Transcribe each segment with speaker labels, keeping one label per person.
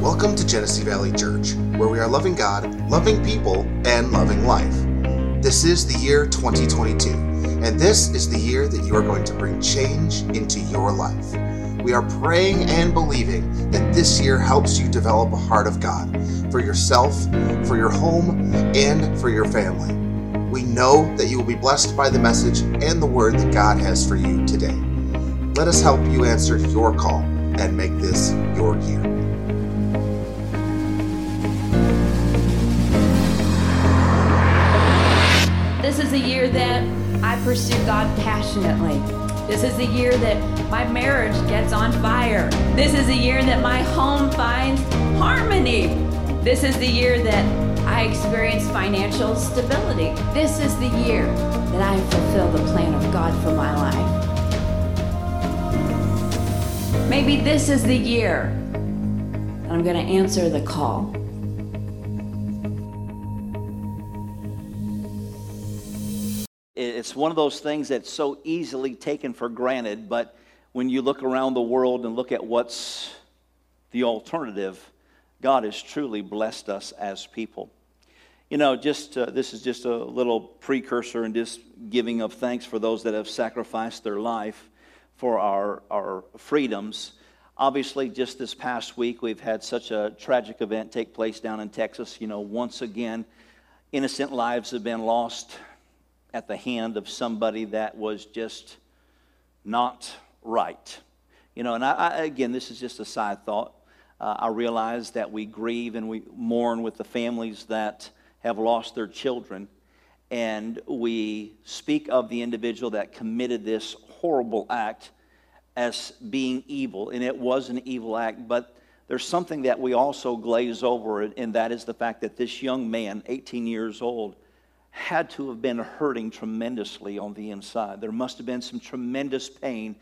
Speaker 1: Welcome to Genesee Valley Church, where we are loving God, loving people, and loving life. This is the year 2022, and this is the year that you are going to bring change into your life. We are praying and believing that this year helps you develop a heart of God for yourself, for your home, and for your family. We know that you will be blessed by the message and the word that God has for you today. Let us help you answer your call and make this your year.
Speaker 2: This is a year that I pursue God passionately. This is the year that my marriage gets on fire. This is the year that my home finds harmony. This is the year that I experience financial stability. This is the year that I fulfill the plan of God for my life. Maybe this is the year that I'm going to answer the call.
Speaker 3: It's one of those things that's so easily taken for granted, but when you look around the world and look at what's the alternative, God has truly blessed us as people. You know, just uh, this is just a little precursor and just giving of thanks for those that have sacrificed their life for our, our freedoms. Obviously, just this past week, we've had such a tragic event take place down in Texas. You know, once again, innocent lives have been lost at the hand of somebody that was just not right. You know, and I, I, again, this is just a side thought. Uh, I realize that we grieve and we mourn with the families that have lost their children, and we speak of the individual that committed this horrible act as being evil, and it was an evil act, but there's something that we also glaze over, and that is the fact that this young man, 18 years old, had to have been hurting tremendously on the inside. There must have been some tremendous pain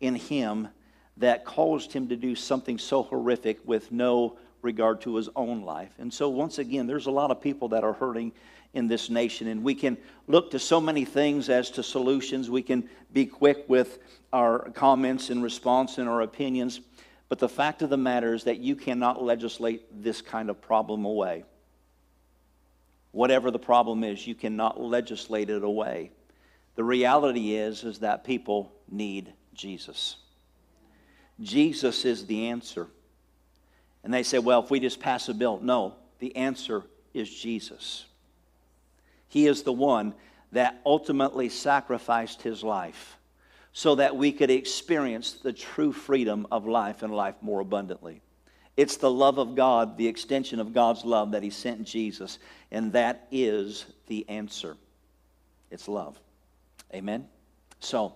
Speaker 3: in him that caused him to do something so horrific with no regard to his own life. And so, once again, there's a lot of people that are hurting in this nation, and we can look to so many things as to solutions. We can be quick with our comments and response and our opinions. But the fact of the matter is that you cannot legislate this kind of problem away whatever the problem is, you cannot legislate it away. The reality is is that people need Jesus. Jesus is the answer. And they say, well, if we just pass a bill, no, the answer is Jesus. He is the one that ultimately sacrificed his life so that we could experience the true freedom of life and life more abundantly. It's the love of God, the extension of God's love that He sent Jesus, and that is the answer. It's love. Amen? So,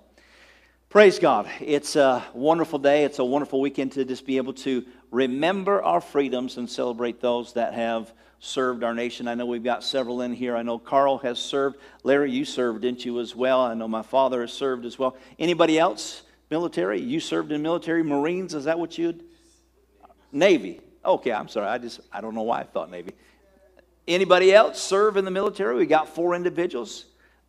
Speaker 3: praise God. It's a wonderful day. It's a wonderful weekend to just be able to remember our freedoms and celebrate those that have served our nation. I know we've got several in here. I know Carl has served. Larry, you served, didn't you, as well? I know my father has served as well. Anybody else? Military? You served in military? Marines? Is that what you'd? Navy. Okay, I'm sorry. I just I don't know why I thought Navy. Anybody else serve in the military? We got four individuals.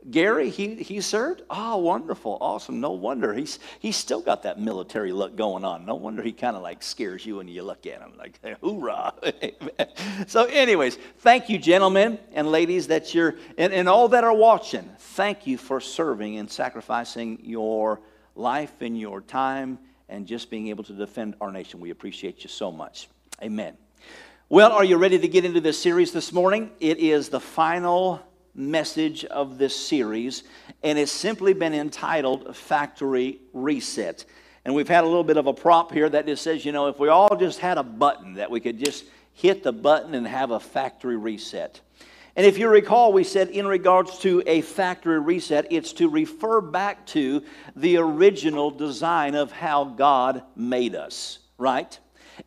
Speaker 3: Gary, he, he served? Oh, wonderful. Awesome. No wonder. He's, he's still got that military look going on. No wonder he kind of like scares you when you look at him. Like, hoorah. so, anyways, thank you, gentlemen and ladies, that you're, and, and all that are watching. Thank you for serving and sacrificing your life and your time and just being able to defend our nation. We appreciate you so much. Amen. Well, are you ready to get into this series this morning? It is the final message of this series, and it's simply been entitled Factory Reset. And we've had a little bit of a prop here that just says, you know, if we all just had a button that we could just hit the button and have a factory reset. And if you recall, we said in regards to a factory reset, it's to refer back to the original design of how God made us, right?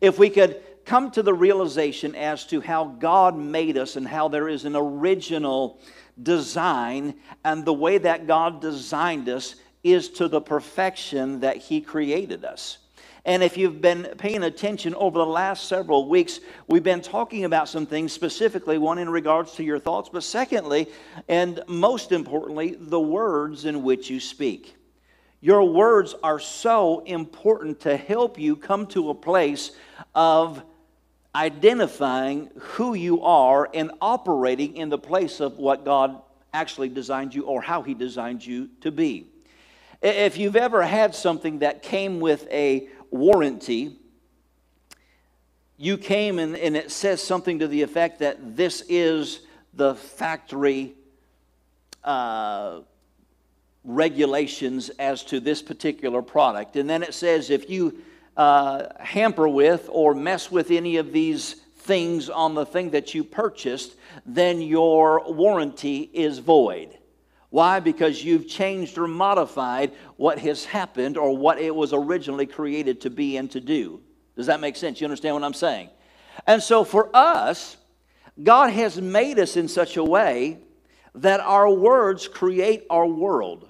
Speaker 3: If we could come to the realization as to how God made us and how there is an original design, and the way that God designed us is to the perfection that He created us. And if you've been paying attention over the last several weeks, we've been talking about some things specifically, one in regards to your thoughts, but secondly, and most importantly, the words in which you speak. Your words are so important to help you come to a place of identifying who you are and operating in the place of what God actually designed you or how He designed you to be. If you've ever had something that came with a warranty, you came and, and it says something to the effect that this is the factory uh, regulations as to this particular product. And then it says if you uh, hamper with or mess with any of these things on the thing that you purchased, then your warranty is void. Why? Because you've changed or modified what has happened or what it was originally created to be and to do. Does that make sense? You understand what I'm saying? And so for us, God has made us in such a way that our words create our world.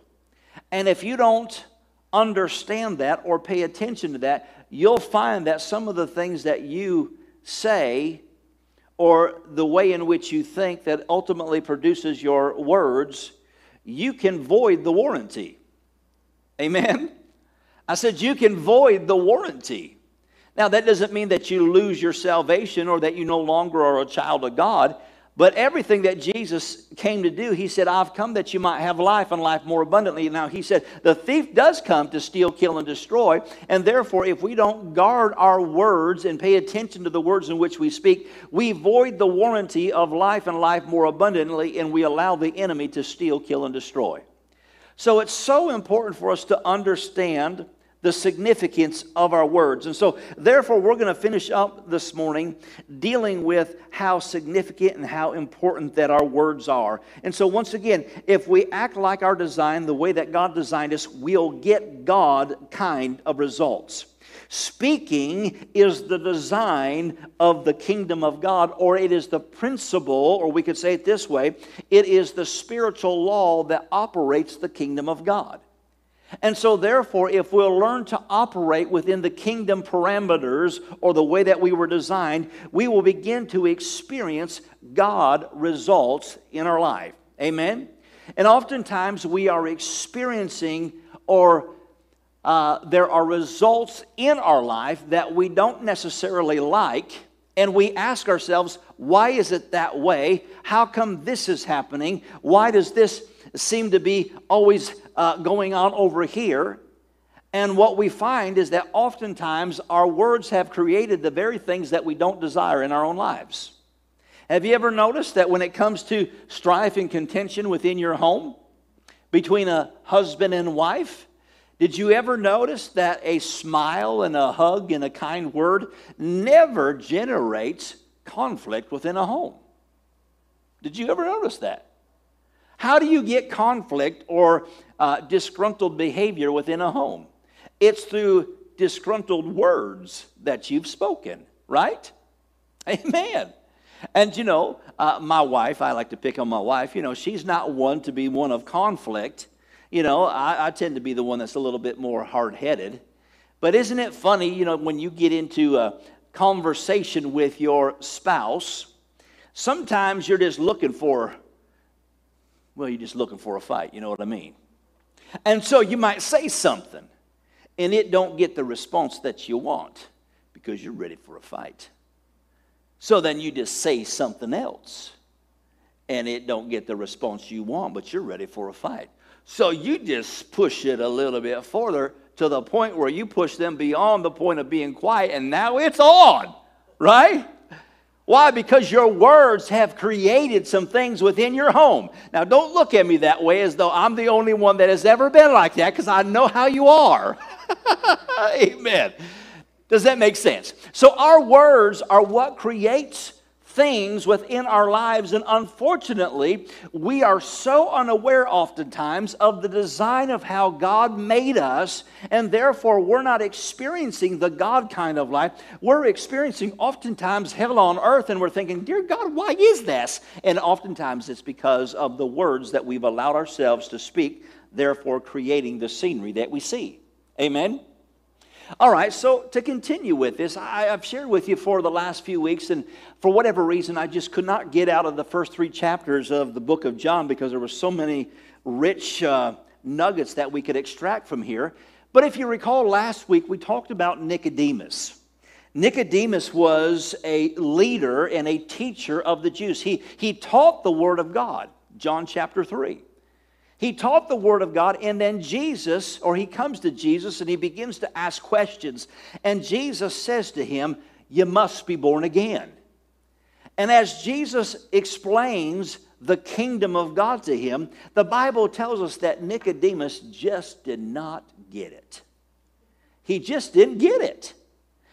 Speaker 3: And if you don't understand that or pay attention to that, you'll find that some of the things that you say or the way in which you think that ultimately produces your words you can void the warranty. Amen? I said, you can void the warranty. Now, that doesn't mean that you lose your salvation or that you no longer are a child of God. But everything that Jesus came to do, he said, I've come that you might have life and life more abundantly. Now, he said, the thief does come to steal, kill, and destroy. And therefore, if we don't guard our words and pay attention to the words in which we speak, we void the warranty of life and life more abundantly, and we allow the enemy to steal, kill, and destroy. So it's so important for us to understand the significance of our words. And so, therefore, we're going to finish up this morning dealing with how significant and how important that our words are. And so, once again, if we act like our design, the way that God designed us, we'll get God kind of results. Speaking is the design of the kingdom of God, or it is the principle, or we could say it this way it is the spiritual law that operates the kingdom of God. And so, therefore, if we'll learn to operate within the kingdom parameters or the way that we were designed, we will begin to experience God results in our life. Amen? And oftentimes we are experiencing or uh, there are results in our life that we don't necessarily like, and we ask ourselves, why is it that way? How come this is happening? Why does this seem to be always uh, going on over here. And what we find is that oftentimes our words have created the very things that we don't desire in our own lives. Have you ever noticed that when it comes to strife and contention within your home between a husband and wife, did you ever notice that a smile and a hug and a kind word never generates conflict within a home? Did you ever notice that? How do you get conflict or uh, disgruntled behavior within a home? It's through disgruntled words that you've spoken, right? Amen. And you know, uh, my wife, I like to pick on my wife, you know, she's not one to be one of conflict. You know, I, I tend to be the one that's a little bit more hard headed. But isn't it funny, you know, when you get into a conversation with your spouse, sometimes you're just looking for well, you're just looking for a fight, you know what I mean? And so you might say something, and it don't get the response that you want because you're ready for a fight. So then you just say something else, and it don't get the response you want, but you're ready for a fight. So you just push it a little bit further to the point where you push them beyond the point of being quiet, and now it's on, right? Why? Because your words have created some things within your home. Now, don't look at me that way as though I'm the only one that has ever been like that, because I know how you are. Amen. Does that make sense? So, our words are what creates things within our lives. And unfortunately, we are so unaware oftentimes of the design of how God made us, and therefore we're not experiencing the God kind of life. We're experiencing oftentimes hell on earth, and we're thinking, Dear God, why is this? And oftentimes it's because of the words that we've allowed ourselves to speak, therefore creating the scenery that we see. Amen? All right, so to continue with this, I, have shared with you for the last few weeks, and for whatever reason, I just could not get out of the first three chapters of the book of John because there were so many rich uh, nuggets that we could extract from here. But if you recall, last week we talked about Nicodemus. Nicodemus was a leader and a teacher of the Jews. He, he taught the Word of God, John chapter 3. He taught the Word of God, and then Jesus, or he comes to Jesus and he begins to ask questions. And Jesus says to him, You must be born again. And as Jesus explains the kingdom of God to him, the Bible tells us that Nicodemus just did not get it. He just didn't get it.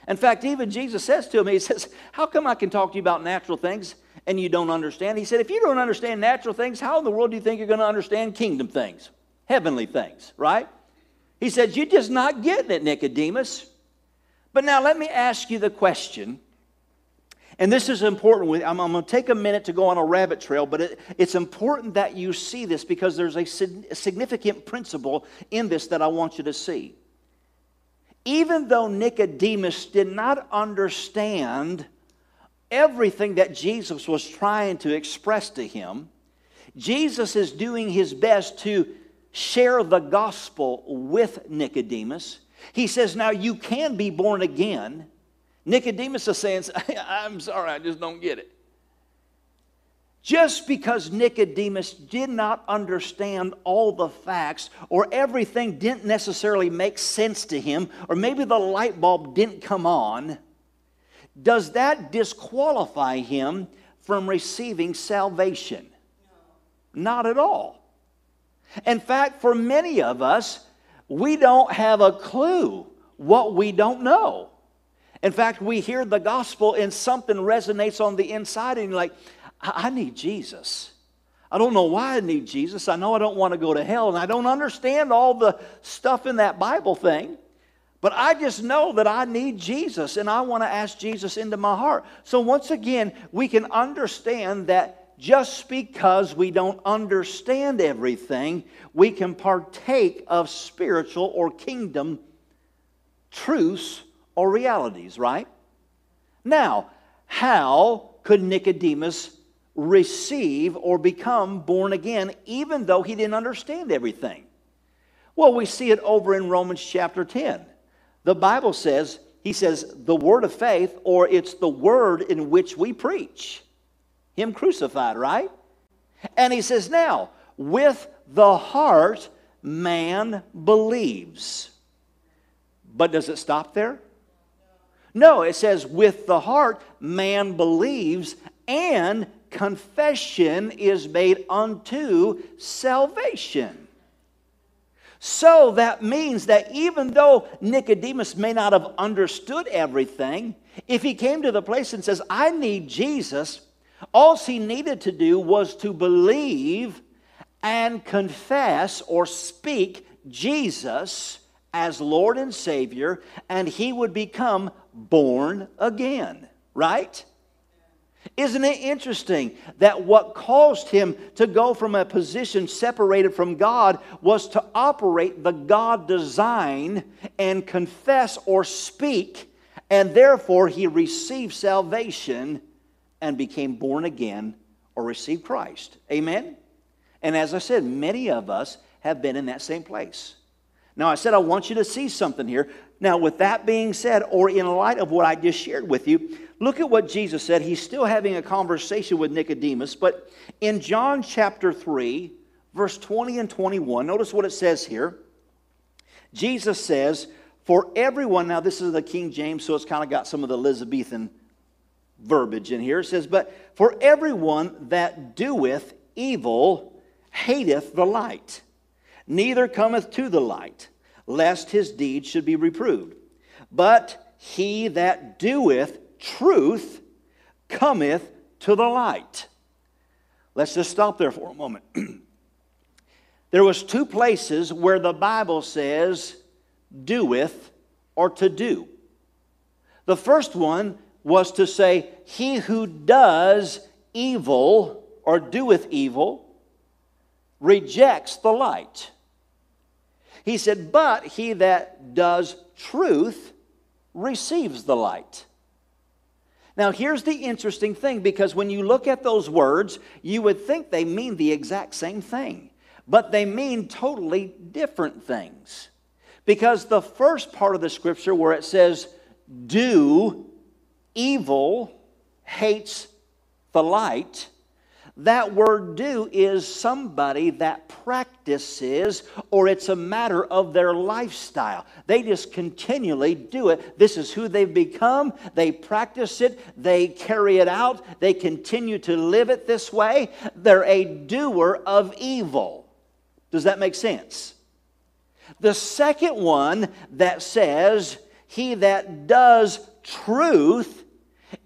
Speaker 3: In fact, even Jesus says to him, He says, How come I can talk to you about natural things and you don't understand? He said, If you don't understand natural things, how in the world do you think you're going to understand kingdom things, heavenly things, right? He said, You're just not getting it, Nicodemus. But now let me ask you the question and this is important. I'm, going to take a minute to go on a rabbit trail, but it, it's important that you see this because there's a significant principle in this that I want you to see. Even though Nicodemus did not understand everything that Jesus was trying to express to him, Jesus is doing his best to share the gospel with Nicodemus. He says, Now you can be born again Nicodemus is saying, I'm sorry, I just don't get it. Just because Nicodemus did not understand all the facts, or everything didn't necessarily make sense to him, or maybe the light bulb didn't come on, does that disqualify him from receiving salvation? No. Not at all. In fact, for many of us, we don't have a clue what we don't know. In fact, we hear the gospel and something resonates on the inside, and you're like, I, I need Jesus. I don't know why I need Jesus. I know I don't want to go to hell, and I don't understand all the stuff in that Bible thing. But I just know that I need Jesus and I want to ask Jesus into my heart. So, once again, we can understand that just because we don't understand everything, we can partake of spiritual or kingdom truths or realities, right? Now, how could Nicodemus receive or become born again even though he didn't understand everything? Well, we see it over in Romans chapter 10. The Bible says, he says, the word of faith, or it's the word in which we preach. Him crucified, right? And he says, now, with the heart, man believes. But does it stop there? No, it says, with the heart man believes, and confession is made unto salvation. So that means that even though Nicodemus may not have understood everything, if he came to the place and says, I need Jesus, all he needed to do was to believe and confess or speak Jesus as Lord and Savior, and he would become born again, right? Isn't it interesting that what caused him to go from a position separated from God was to operate the God design and confess or speak, and therefore he received salvation and became born again or received Christ? Amen? And as I said, many of us have been in that same place. Now, I said I want you to see something here. Now, with that being said, or in light of what I just shared with you, look at what Jesus said. He's still having a conversation with Nicodemus, but in John chapter 3, verse 20 and 21, notice what it says here. Jesus says, For everyone, now this is the King James, so it's kind of got some of the Elizabethan verbiage in here. It says, But for everyone that doeth evil hateth the light neither cometh to the light, lest his deeds should be reproved. But he that doeth truth cometh to the light. Let's just stop there for a moment. there was two places where the Bible says doeth or to do. The first one was to say, He who does evil or doeth evil rejects the light. He said, But he that does truth receives the light. Now, here's the interesting thing because when you look at those words, you would think they mean the exact same thing, but they mean totally different things. Because the first part of the scripture, where it says, do evil, hates the light, that word do is somebody that practices or it's a matter of their lifestyle. They just continually do it. This is who they've become. They practice it, they carry it out, they continue to live it this way. They're a doer of evil. Does that make sense? The second one that says, He that does truth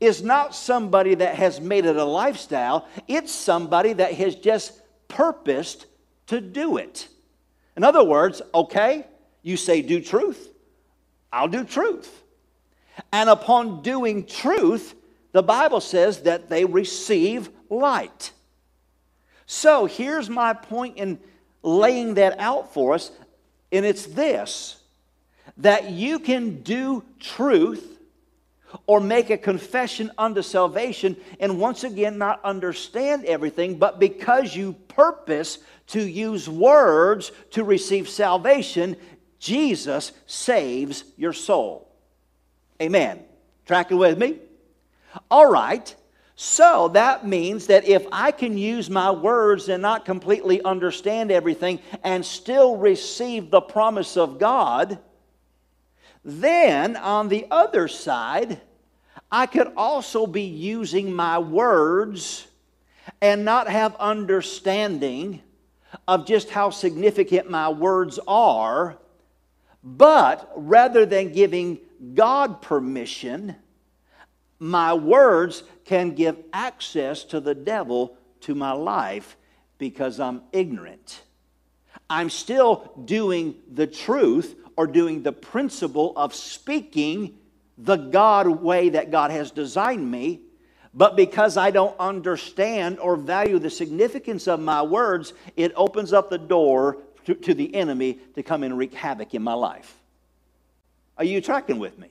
Speaker 3: is not somebody that has made it a lifestyle, it's somebody that has just purposed to do it. In other words, okay, you say do truth, I'll do truth. And upon doing truth, the Bible says that they receive light. So here's my point in laying that out for us, and it's this that you can do truth or make a confession unto salvation and once again not understand everything, but because you purpose to use words to receive salvation, Jesus saves your soul. Amen. Tracking with me? All right. So that means that if I can use my words and not completely understand everything and still receive the promise of God, then on the other side, I could also be using my words and not have understanding of just how significant my words are, but rather than giving God permission, my words can give access to the devil to my life because I'm ignorant. I'm still doing the truth or doing the principle of speaking the God way that God has designed me, but because I don't understand or value the significance of my words, it opens up the door to, to the enemy to come and wreak havoc in my life. Are you tracking with me?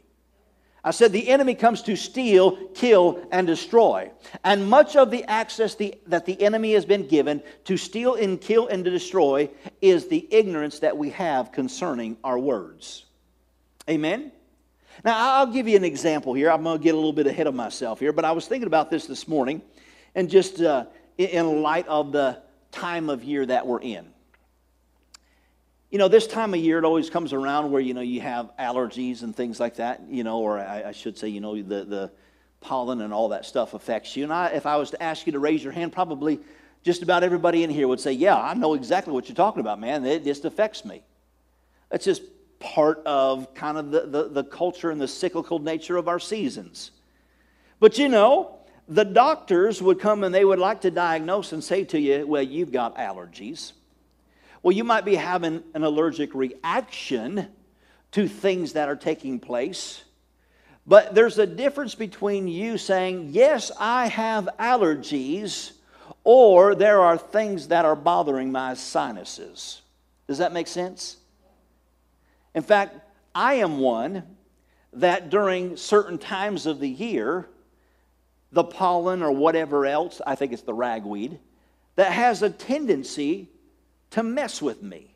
Speaker 3: I said the enemy comes to steal, kill, and destroy. And much of the access the, that the enemy has been given to steal and kill and to destroy is the ignorance that we have concerning our words. Amen? Now, I'll give you an example here. I'm going to get a little bit ahead of myself here, but I was thinking about this this morning, and just uh, in light of the time of year that we're in. You know, this time of year, it always comes around where, you know, you have allergies and things like that, you know, or I, I should say, you know, the, the pollen and all that stuff affects you. And I, if I was to ask you to raise your hand, probably just about everybody in here would say, Yeah, I know exactly what you're talking about, man. It just affects me. It's just part of kind of the, the, the, culture and the cyclical nature of our seasons. But you know, the doctors would come and they would like to diagnose and say to you, well, you've got allergies. Well, you might be having an allergic reaction to things that are taking place. But there's a difference between you saying, yes, I have allergies, or there are things that are bothering my sinuses. Does that make sense? In fact, I am one that during certain times of the year, the pollen or whatever else, I think it's the ragweed, that has a tendency to mess with me.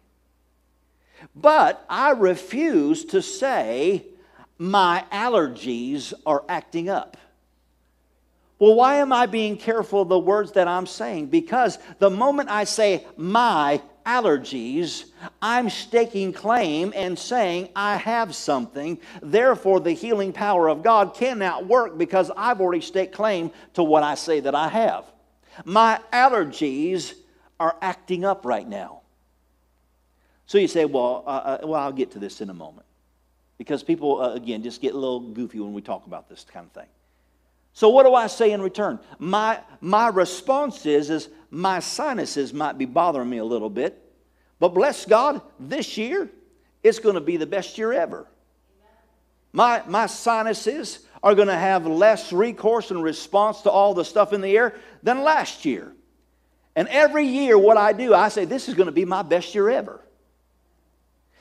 Speaker 3: But I refuse to say my allergies are acting up. Well, why am I being careful of the words that I'm saying? Because the moment I say my allergies, I'm staking claim and saying I have something. Therefore, the healing power of God cannot work because I've already staked claim to what I say that I have. My allergies are acting up right now. So you say, well, uh, uh, well, I'll get to this in a moment. Because people, uh, again, just get a little goofy when we talk about this kind of thing. So what do I say in return? My, my response is, is my sinuses might be bothering me a little bit, but bless God, this year it's going to be the best year ever. My, my sinuses are going to have less recourse and response to all the stuff in the air than last year. And every year, what I do, I say, this is going to be my best year ever.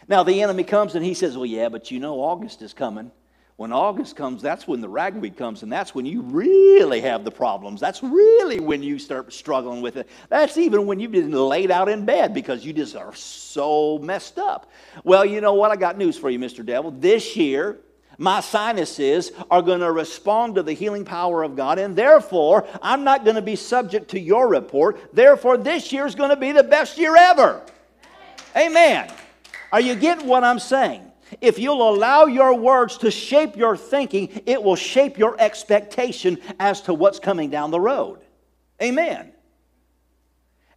Speaker 3: Now, the enemy comes and he says, Well, yeah, but you know August is coming. When August comes, that's when the ragweed comes, and that's when you really have the problems. That's really when you start struggling with it. That's even when you've been laid out in bed because you just are so messed up. Well, you know what? I got news for you, Mr. Devil. This year, my sinuses are going to respond to the healing power of God, and therefore, I'm not going to be subject to your report. Therefore, this year is going to be the best year ever. Amen. Are you getting what I'm saying? If you'll allow your words to shape your thinking, it will shape your expectation as to what's coming down the road. Amen.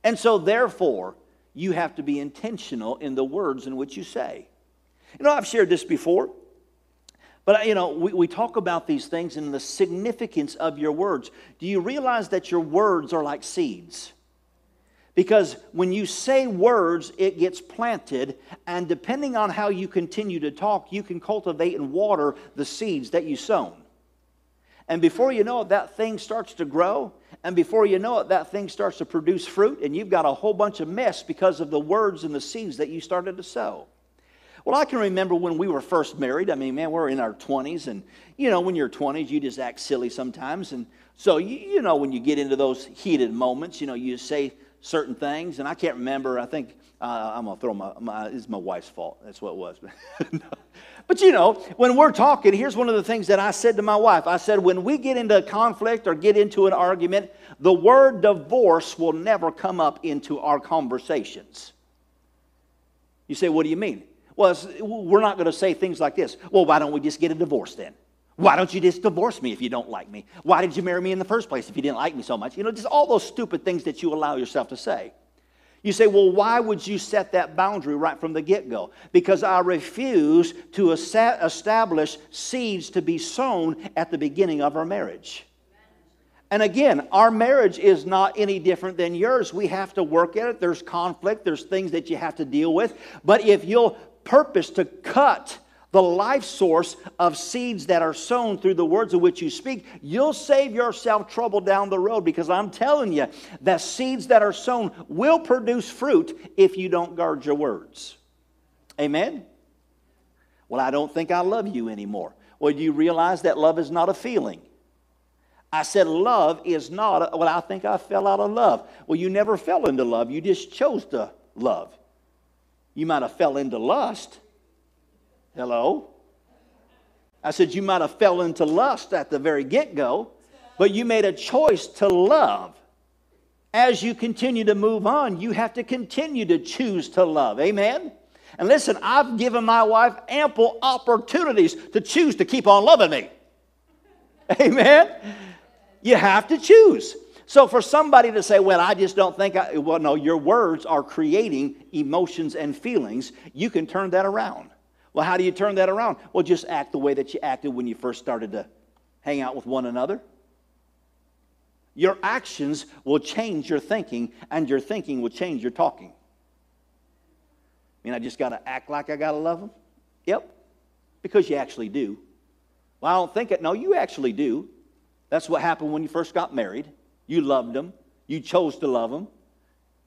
Speaker 3: And so, therefore, you have to be intentional in the words in which you say. You know, I've shared this before, but you know, we, we talk about these things and the significance of your words. Do you realize that your words are like seeds? Because when you say words, it gets planted, and depending on how you continue to talk, you can cultivate and water the seeds that you sown. And before you know it, that thing starts to grow, and before you know it, that thing starts to produce fruit, and you've got a whole bunch of mess because of the words and the seeds that you started to sow. Well, I can remember when we were first married. I mean, man, we're in our 20s, and you know, when you're 20s, you just act silly sometimes. And so, you, you know, when you get into those heated moments, you know, you say certain things, and I can't remember. I think uh, I'm gonna throw my, my it's my wife's fault. That's what it was. but you know, when we're talking, here's one of the things that I said to my wife. I said, when we get into a conflict or get into an argument, the word divorce will never come up into our conversations. You say, what do you mean? Well, we're not going to say things like this. Well, why don't we just get a divorce then? Why don't you just divorce me if you don't like me? Why did you marry me in the first place if you didn't like me so much? You know, just all those stupid things that you allow yourself to say. You say, well, why would you set that boundary right from the get go? Because I refuse to establish seeds to be sown at the beginning of our marriage. And again, our marriage is not any different than yours. We have to work at it. There's conflict, there's things that you have to deal with. But if you'll purpose to cut the life source of seeds that are sown through the words of which you speak, you'll save yourself trouble down the road because I'm telling you that seeds that are sown will produce fruit if you don't guard your words. Amen? Well, I don't think I love you anymore. Well, do you realize that love is not a feeling? I said, love is not, a, well, I think I fell out of love. Well, you never fell into love. You just chose to love. You might have fell into lust, Hello? I said, You might have fell into lust at the very get go, but you made a choice to love. As you continue to move on, you have to continue to choose to love. Amen? And listen, I've given my wife ample opportunities to choose to keep on loving me. Amen? You have to choose. So for somebody to say, well, I just don't think I, well, no, your words are creating emotions and feelings, you can turn that around. Well, how do you turn that around? Well, just act the way that you acted when you first started to hang out with one another. Your actions will change your thinking, and your thinking will change your talking. I mean, I just got to act like I got to love them? Yep, because you actually do. Well, I don't think it. No, you actually do. That's what happened when you first got married. You loved them, you chose to love them.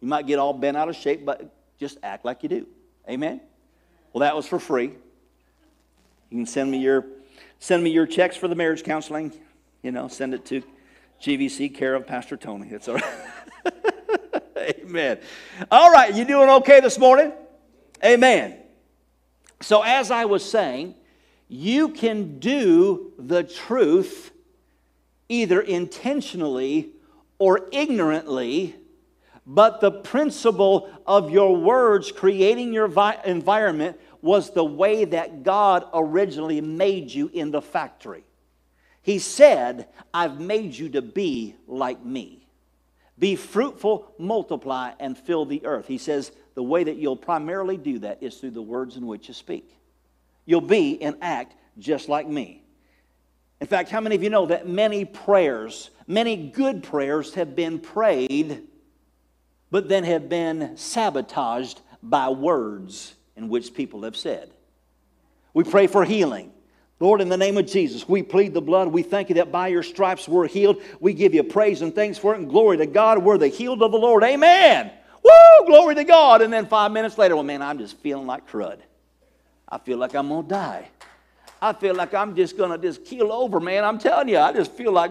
Speaker 3: You might get all bent out of shape, but just act like you do. Amen? Well, that was for free. You can send me your send me your checks for the marriage counseling. You know, send it to GVC care of Pastor Tony. It's all right. Amen. All right, you doing okay this morning? Amen. So as I was saying, you can do the truth either intentionally or ignorantly but the principle of your words creating your vi- environment was the way that God originally made you in the factory. He said, I've made you to be like me. Be fruitful, multiply, and fill the earth. He says, the way that you'll primarily do that is through the words in which you speak. You'll be and act just like me. In fact, how many of you know that many prayers, many good prayers have been prayed but then have been sabotaged by words in which people have said. We pray for healing. Lord, in the name of Jesus, we plead the blood. We thank you that by your stripes we're healed. We give you praise and thanks for it, and glory to God. We're the healed of the Lord. Amen. Woo! Glory to God. And then five minutes later, well, man, I'm just feeling like crud. I feel like I'm going to die. I feel like I'm just going to just keel over, man. I'm telling you, I just feel like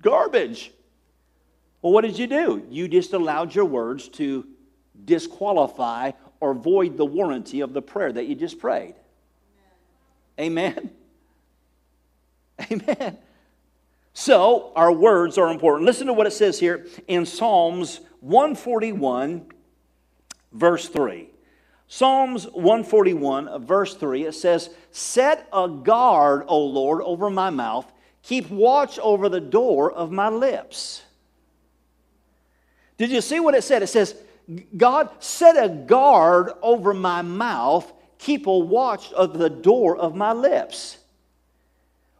Speaker 3: garbage. Well, what did you do? You just allowed your words to disqualify or void the warranty of the prayer that you just prayed. Amen. Amen. So, our words are important. Listen to what it says here in Psalms 141, verse 3. Psalms 141, verse 3, it says, Set a guard, O Lord, over my mouth, keep watch over the door of my lips. Did you see what it said? It says, God, set a guard over my mouth, keep a watch of the door of my lips.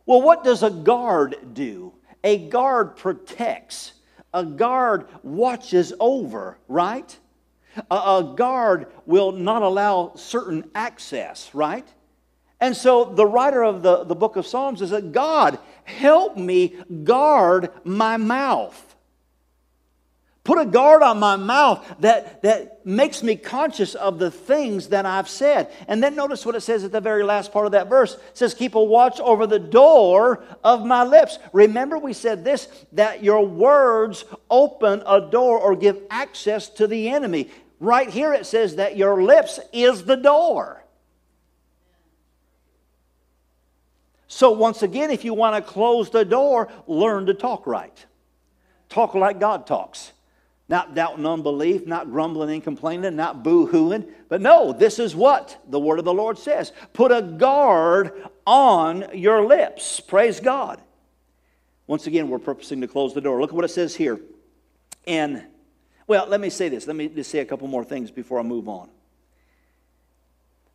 Speaker 3: Well, what does a guard do? A guard protects, a guard watches over, right? A, a, guard will not allow certain access, right? And so the writer of the, the book of Psalms is that God, help me guard my mouth. Put a guard on my mouth that, that makes me conscious of the things that I've said. And then notice what it says at the very last part of that verse. It says, Keep a watch over the door of my lips. Remember, we said this that your words open a door or give access to the enemy. Right here it says that your lips is the door. So, once again, if you want to close the door, learn to talk right. Talk like God talks. Not doubting unbelief, not grumbling and complaining, not boo hooing. But no, this is what the word of the Lord says put a guard on your lips. Praise God. Once again, we're purposing to close the door. Look at what it says here. And, well, let me say this. Let me just say a couple more things before I move on.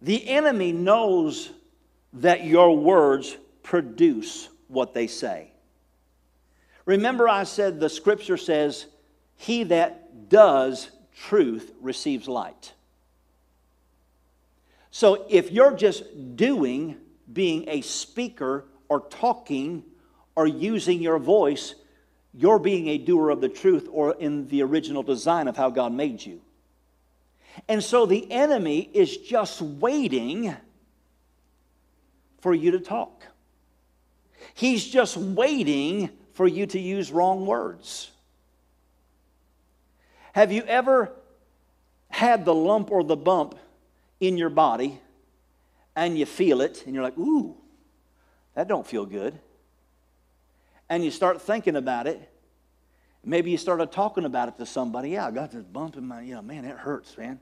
Speaker 3: The enemy knows that your words produce what they say. Remember, I said the scripture says, he that does truth receives light. So if you're just doing, being a speaker or talking or using your voice, you're being a doer of the truth or in the original design of how God made you. And so the enemy is just waiting for you to talk. He's just waiting for you to use wrong words. Have you ever had the lump or the bump in your body and you feel it and you're like, ooh, that don't feel good. And you start thinking about it. Maybe you started talking about it to somebody. Yeah, I got this bump in my, you know, man, it hurts, man.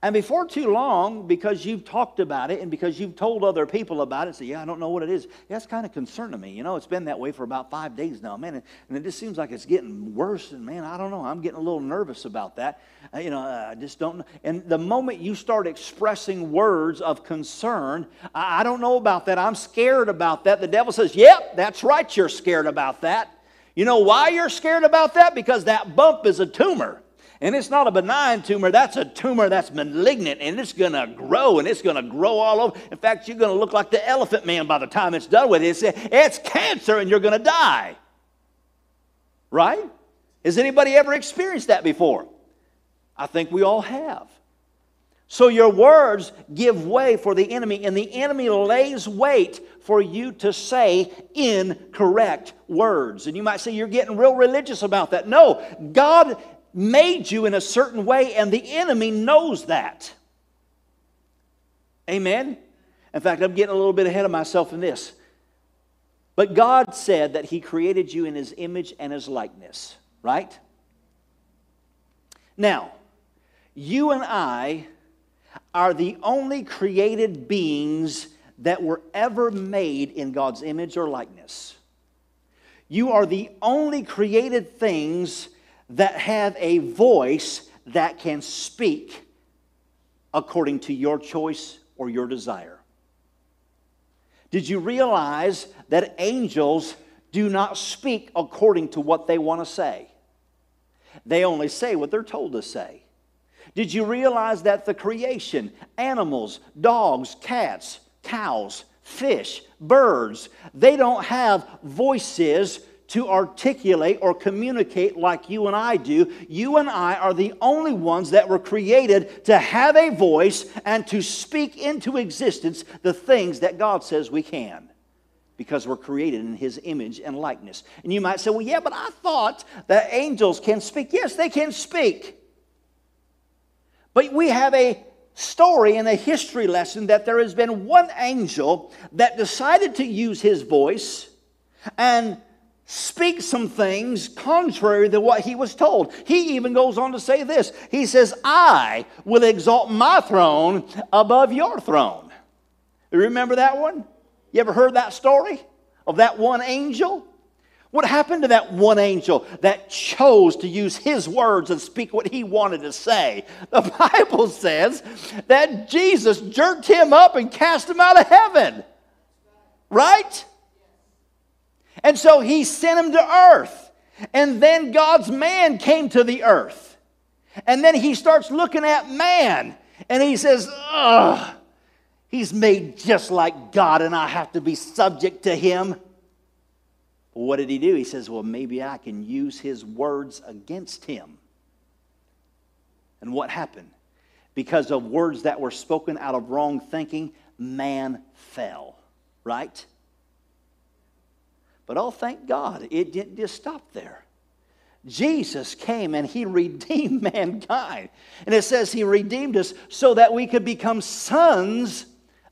Speaker 3: And before too long, because you've talked about it and because you've told other people about it, say, yeah, I don't know what it is. It's kind of concerning me. You know, it's been that way for about five days now, man. And it just seems like it's getting worse. And man, I don't know. I'm getting a little nervous about that. Uh, you know, I just don't know. And the moment you start expressing words of concern, I don't know about that. I'm scared about that. The devil says, yep, that's right. You're scared about that. You know why you're scared about that? Because that bump is a tumor. And it's not a benign tumor, that's a tumor that's malignant and it's going to grow and it's going to grow all over. In fact, you're going to look like the elephant man by the time it's done with it. It's, cancer and you're going to die. Right? Has anybody ever experienced that before? I think we all have. So your words give way for the enemy, and the enemy lays wait for you to say incorrect words. And you might say, You're getting real religious about that. No, God made you in a certain way, and the enemy knows that. Amen? In fact, I'm getting a little bit ahead of myself in this. But God said that He created you in His image and His likeness, right? Now, you and I are the only created beings that were ever made in God's image or likeness. You are the only created things that have a voice that can speak according to your choice or your desire. Did you realize that angels do not speak according to what they want to say? They only say what they're told to say. Did you realize that the creation, animals, dogs, cats, cows, fish, birds, they don't have voices to articulate or communicate like you and I do. You and I are the only ones that were created to have a voice and to speak into existence the things that God says we can because we're created in his image and likeness. And you might say, well, yeah, but I thought that angels can speak. Yes, they can speak. But we have a story and a history lesson that there has been one angel that decided to use his voice and speak some things contrary to what he was told. He even goes on to say this He says, I will exalt my throne above your throne. You remember that one? You ever heard that story of that one angel? What happened to that one angel that chose to use his words and speak what he wanted to say? The Bible says that Jesus jerked him up and cast him out of heaven. Right? And so he sent him to earth. And then God's man came to the earth. And then he starts looking at man and he says, Ugh, he's made just like God and I have to be subject to him. What did he do? He says, Well, maybe I can use his words against him. And what happened? Because of words that were spoken out of wrong thinking, man fell, right? But oh, thank God, it didn't just stop there. Jesus came and he redeemed mankind. And it says he redeemed us so that we could become sons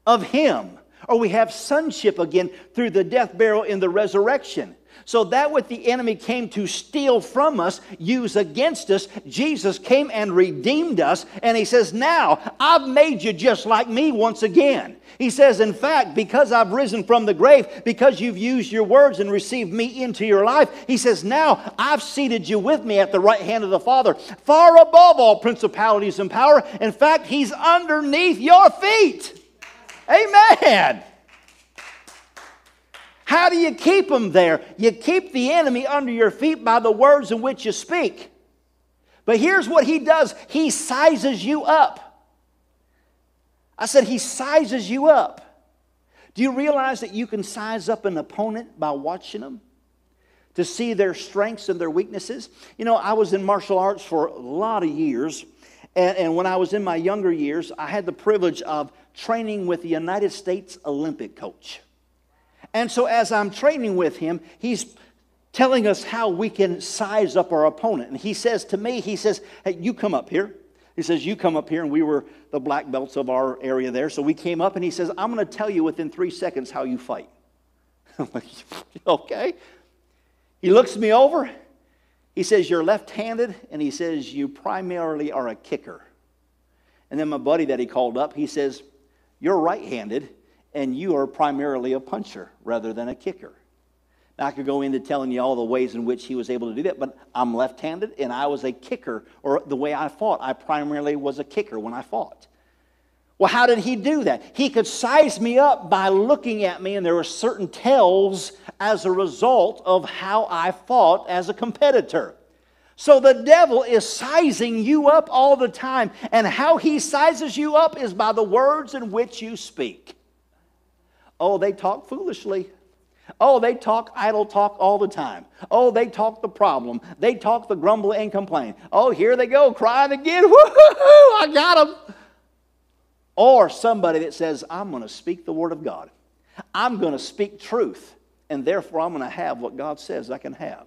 Speaker 3: of him or we have sonship again through the death, burial, and the resurrection. So that what the enemy came to steal from us, use against us, Jesus came and redeemed us. And he says, Now I've made you just like me once again. He says, In fact, because I've risen from the grave, because you've used your words and received me into your life, he says, Now I've seated you with me at the right hand of the Father, far above all principalities and power. In fact, he's underneath your feet. Amen. How do you keep them there? You keep the enemy under your feet by the words in which you speak. But here's what he does he sizes you up. I said, he sizes you up. Do you realize that you can size up an opponent by watching them? To see their strengths and their weaknesses? You know, I was in martial arts for a lot of years. And, and when I was in my younger years, I had the privilege of training with the United States Olympic coach. And so, as I'm training with him, he's telling us how we can size up our opponent. And he says to me, he says, Hey, you come up here. He says, You come up here. And we were the black belts of our area there. So we came up and he says, I'm going to tell you within three seconds how you fight. I'm like, Okay. He looks me over. He says, You're left handed. And he says, You primarily are a kicker. And then my buddy that he called up, he says, You're right handed and you are primarily a puncher rather than a kicker. Now, I could go into telling you all the ways in which he was able to do that, but I'm left handed and I was a kicker, or the way I fought, I primarily was a kicker when I fought. Well, how did he do that? He could size me up by looking at me, and there were certain tells as a result of how I fought as a competitor. So the devil is sizing you up all the time, and how he sizes you up is by the words in which you speak. Oh, they talk foolishly. Oh, they talk idle talk all the time. Oh, they talk the problem. They talk the grumble and complain. Oh, here they go crying again. Woo-hoo-hoo, I got them. Or somebody that says, I'm going to speak the word of God. I'm going to speak truth, and therefore I'm going to have what God says I can have.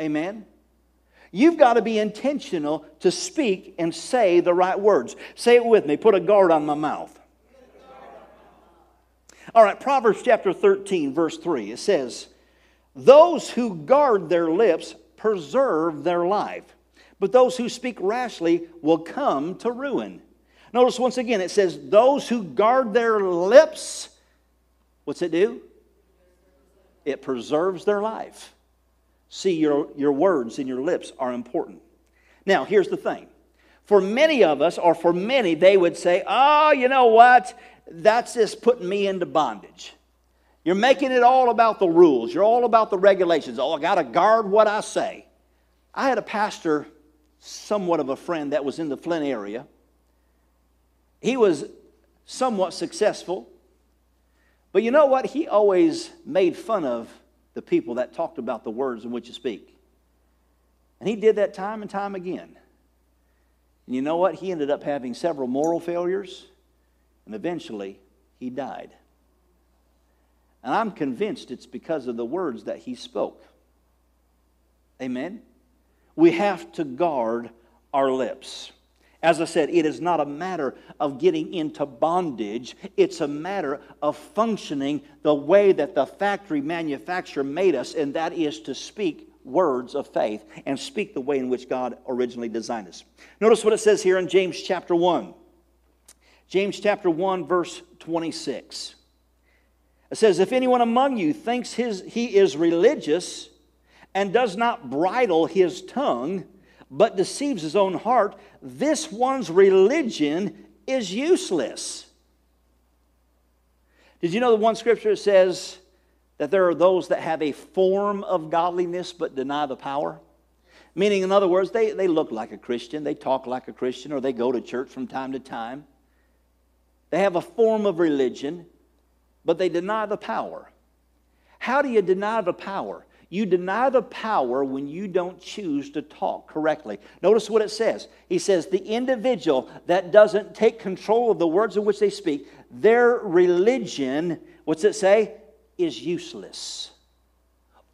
Speaker 3: Amen? You've got to be intentional to speak and say the right words. Say it with me. Put a guard on my mouth. All right, Proverbs chapter 13, verse 3, it says, Those who guard their lips preserve their life, but those who speak rashly will come to ruin. Notice once again, it says, Those who guard their lips, what's it do? It preserves their life. See, your, your words and your lips are important. Now, here's the thing. For many of us, or for many, they would say, Oh, you know what? That's just putting me into bondage. You're making it all about the rules. You're all about the regulations. Oh, I got to guard what I say. I had a pastor, somewhat of a friend, that was in the Flint area. He was somewhat successful. But you know what? He always made fun of the people that talked about the words in which you speak. And he did that time and time again. And you know what? He ended up having several moral failures, and eventually he died. And I'm convinced it's because of the words that he spoke. Amen? We have to guard our lips. As I said, it is not a matter of getting into bondage. It's a matter of functioning the way that the factory manufacturer made us, and that is to speak words of faith and speak the way in which God originally designed us. Notice what it says here in James chapter 1. James chapter 1, verse 26. It says, If anyone among you thinks his, he is religious and does not bridle his tongue, but deceives his own heart, this one's religion is useless. Did you know the one scripture says that there are those that have a form of godliness but deny the power? Meaning, in other words, they, they look like a Christian, they talk like a Christian, or they go to church from time to time. They have a form of religion, but they deny the power. How do you deny the power? You deny the power when you don't choose to talk correctly. Notice what it says. He says, the individual that doesn't take control of the words in which they speak, their religion, what's it say? Is useless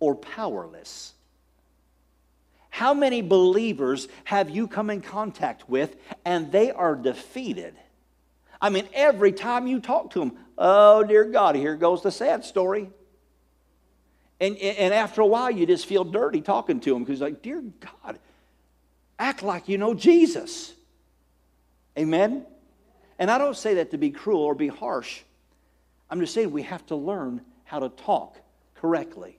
Speaker 3: or powerless. How many believers have you come in contact with and they are defeated? I mean, every time you talk to them, oh, dear God, here goes the sad story. And, and after a while, you just feel dirty talking to him because, like, dear God, act like you know Jesus. Amen? And I don't say that to be cruel or be harsh. I'm just saying we have to learn how to talk correctly.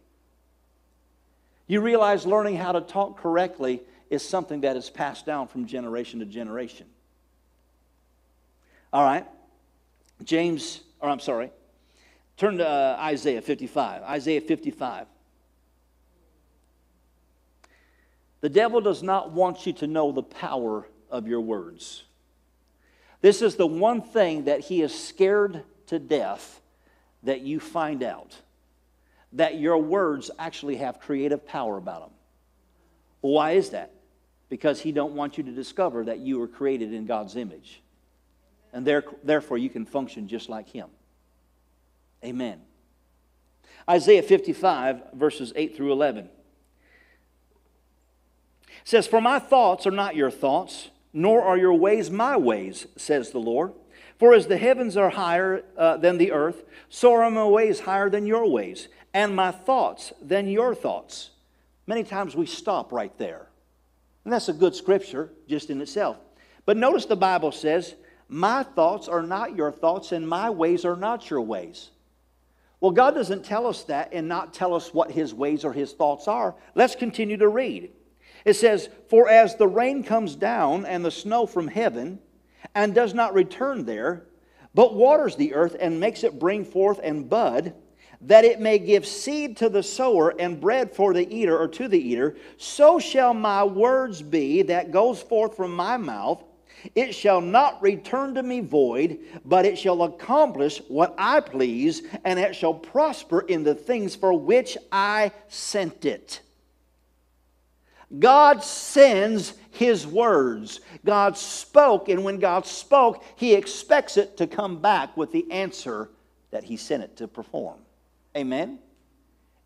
Speaker 3: You realize learning how to talk correctly is something that is passed down from generation to generation. All right? James, or I'm sorry, Turn to uh, Isaiah 55. Isaiah 55. The devil does not want you to know the power of your words. This is the one thing that he is scared to death that you find out that your words actually have creative power about them. Why is that? Because he don't want you to discover that you were created in God's image. And there, therefore you can function just like him. Amen. Isaiah 55, verses 8 through 11 says, For my thoughts are not your thoughts, nor are your ways my ways, says the Lord. For as the heavens are higher uh, than the earth, so are my ways higher than your ways, and my thoughts than your thoughts. Many times we stop right there. And that's a good scripture just in itself. But notice the Bible says, My thoughts are not your thoughts, and my ways are not your ways. Well, God doesn't tell us that and not tell us what his ways or his thoughts are. Let's continue to read. It says, For as the rain comes down and the snow from heaven, and does not return there, but waters the earth and makes it bring forth and bud, that it may give seed to the sower and bread for the eater or to the eater, so shall my words be that goes forth from my mouth. It shall not return to me void, but it shall accomplish what I please, and it shall prosper in the things for which I sent it. God sends His words. God spoke, and when God spoke, He expects it to come back with the answer that He sent it to perform. Amen?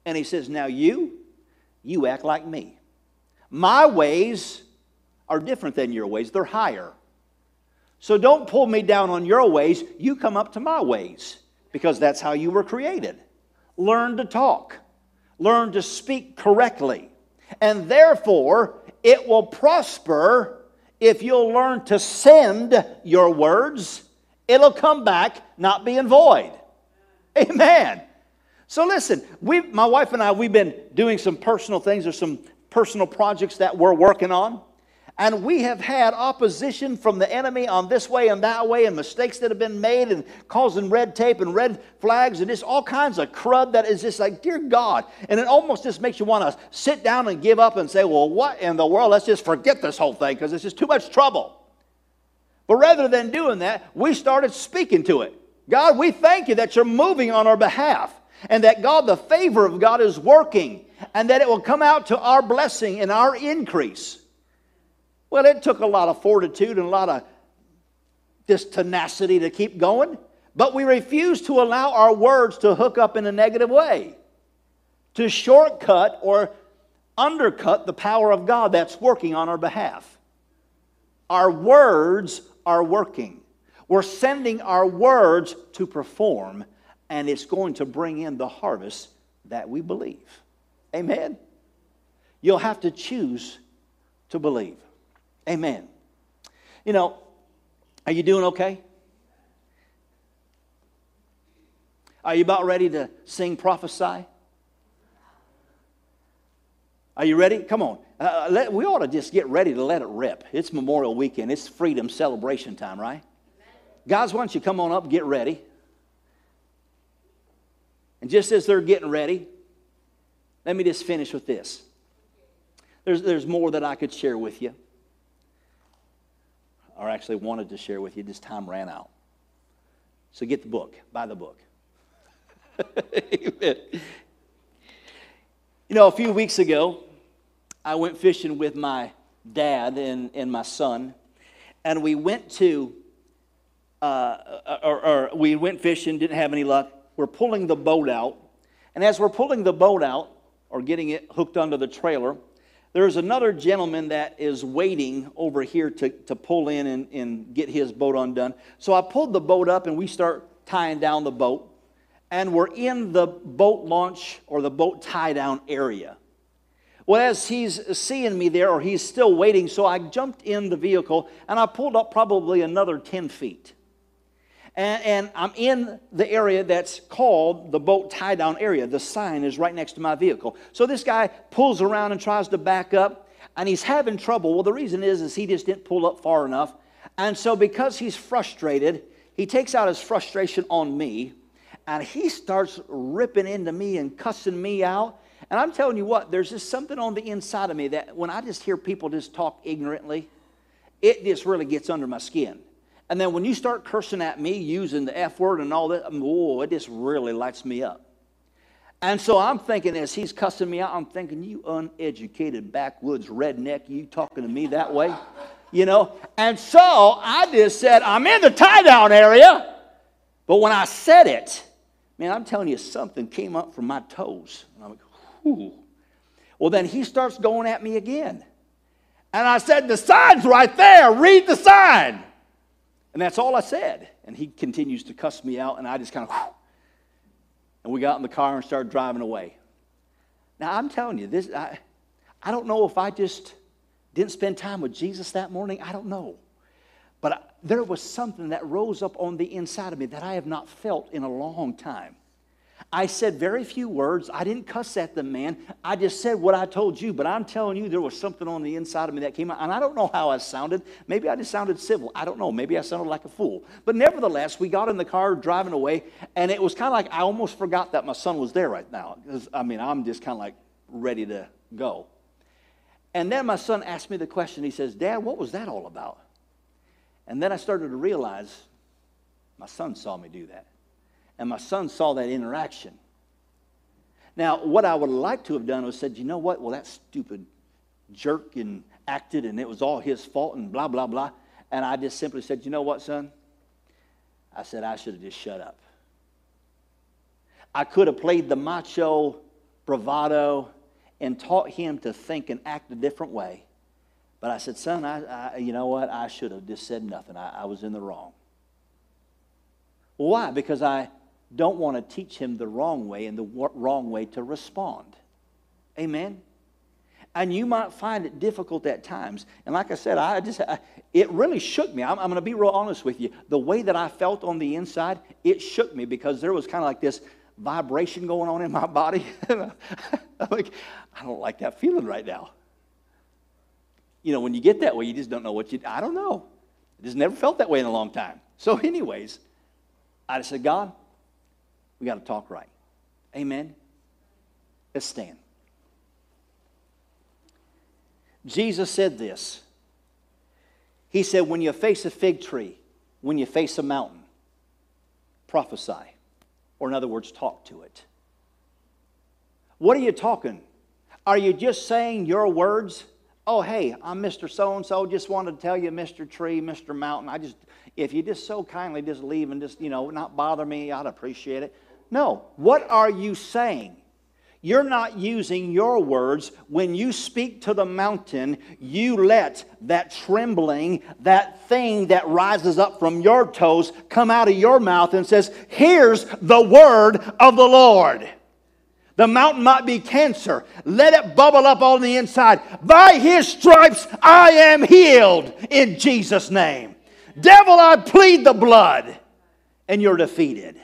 Speaker 3: And He says, Now you, you act like me. My ways are different than your ways, they're higher. So don't pull me down on your ways. You come up to my ways because that's how you were created. Learn to talk, learn to speak correctly. And therefore, it will prosper if you'll learn to send your words. It'll come back not being void. Amen. So listen, we, my wife and I, we've been doing some personal things. or some personal projects that we're working on. And we have had opposition from the enemy on this way and that way, and mistakes that have been made, and causing red tape and red flags, and just all kinds of crud that is just like, dear God. And it almost just makes you want to sit down and give up and say, well, what in the world? Let's just forget this whole thing because it's just too much trouble. But rather than doing that, we started speaking to it. God, we thank you that you're moving on our behalf. and that God, the favor of God, is working, and that it will come out to our blessing and our increase. Well, it took a lot of fortitude and a lot of this tenacity to keep going, but we refuse to allow our words to hook up in a negative way, to shortcut or undercut the power of God that's working on our behalf. Our words are working. We're sending our words to perform, and it's going to bring in the harvest that we believe. Amen. You'll have to choose to believe. Amen. You know, are you doing okay? Are you about ready to sing prophesy? Are you ready? Come on. Uh, let, we ought to just get ready to let it rip. It's Memorial Weekend, it's freedom celebration time, right? Guys, why don't you come on up, get ready? And just as they're getting ready, let me just finish with this. There's, there's more that I could share with you, or actually wanted to share with you, this time ran out. So get the book, buy the book. you know, a few weeks ago, I went fishing with my dad and, and my son, and we went to uh, or, or we went fishing, didn't have any luck. We're pulling the boat out. And as we're pulling the boat out, or getting it hooked onto the trailer, there's another gentleman that is waiting over here to, to pull in and, and get his boat undone. So I pulled the boat up and we start tying down the boat. And we're in the boat launch or the boat tie down area. Well, as he's seeing me there, or he's still waiting, so I jumped in the vehicle and I pulled up probably another 10 feet and, and, I'm in the area that's called the boat tie down area. The sign is right next to my vehicle. So this guy pulls around and tries to back up, and he's having trouble. Well, the reason is, is he just didn't pull up far enough. And so because he's frustrated, he takes out his frustration on me, and he starts ripping into me and cussing me out. And I'm telling you what, there's just something on the inside of me that when I just hear people just talk ignorantly, it just really gets under my skin. And then when you start cursing at me using the F word and all that, oh, it just really lights me up. And so I'm thinking, as he's cussing me out, I'm thinking, you uneducated backwoods redneck, you talking to me that way? You know? And so I just said, I'm in the tie down area. But when I said it, man, I'm telling you, something came up from my toes. And I'm like, whew. Well, then he starts going at me again. And I said, the sign's right there. Read the sign. And that's all I said. And he continues to cuss me out, and I just kind of, and we got in the car and started driving away. Now, I'm telling you, this, I, I don't know if I just didn't spend time with Jesus that morning. I don't know. But I, there was something that rose up on the inside of me that I have not felt in a long time. I said very few words. I didn't cuss at the man. I just said what I told you. But I'm telling you, there was something on the inside of me that came out. And I don't know how I sounded. Maybe I just sounded civil. I don't know. Maybe I sounded like a fool. But nevertheless, we got in the car driving away. And it was kind of like I almost forgot that my son was there right now. Because, I mean, I'm just kind of like ready to go. And then my son asked me the question. He says, Dad, what was that all about? And then I started to realize my son saw me do that. And my son saw that interaction. Now, what I would like to have done was said, you know what? Well, that stupid jerk and acted, and it was all his fault, and blah, blah, blah. And I just simply said, you know what, son? I said, I should have just shut up. I could have played the macho bravado and taught him to think and act a different way. But I said, son, I, I you know what? I should have just said nothing. I, I was in the wrong. Why? Because I don't want to teach him the wrong way and the wrong way to respond. Amen? And you might find it difficult at times. And like I said, I just, I, it really shook me. I'm, I'm going to be real honest with you. The way that I felt on the inside, it shook me because there was kind of like this vibration going on in my body. I'm like, I don't like that feeling right now. You know, when you get that way, you just don't know what you, I don't know. I just never felt that way in a long time. So, anyways, I just said, God, we got to talk right. Amen. Let's stand. Jesus said this. He said, When you face a fig tree, when you face a mountain, prophesy. Or, in other words, talk to it. What are you talking? Are you just saying your words? Oh, hey, I'm Mr. So and so. Just wanted to tell you, Mr. Tree, Mr. Mountain. I just, if you just so kindly just leave and just, you know, not bother me, I'd appreciate it. No. What are you saying? You're not using your words. When you speak to the mountain, you let that trembling, that thing that rises up from your toes, come out of your mouth and says, Here's the word of the Lord. The mountain might be cancer. Let it bubble up on the inside. By his stripes, I am healed in Jesus' name. Devil, I plead the blood, and you're defeated.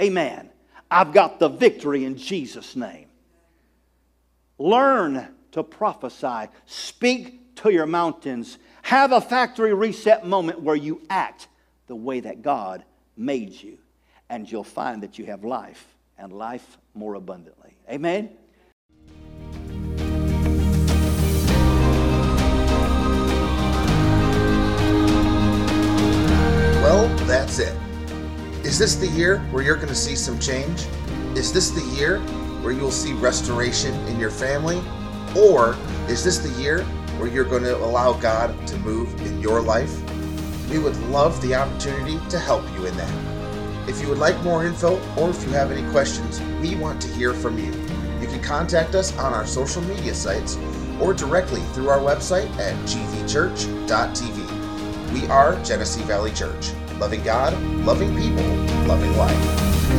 Speaker 3: Amen. I've got the victory in Jesus' name. Learn to prophesy. Speak to your mountains. Have a factory reset moment where you act the way that God made you, and you'll find that you have life and life more abundantly. Amen.
Speaker 1: Well, that's it. Is this the year where you're going to see some change? Is this the year where you'll see restoration in your family? Or is this the year where you're going to allow God to move in your life? We would love the opportunity to help you in that. If you would like more info or if you have any questions, we want to hear from you. You can contact us on our social media sites or directly through our website at gvchurch.tv. We are Genesee Valley Church, loving God, loving people, loving life.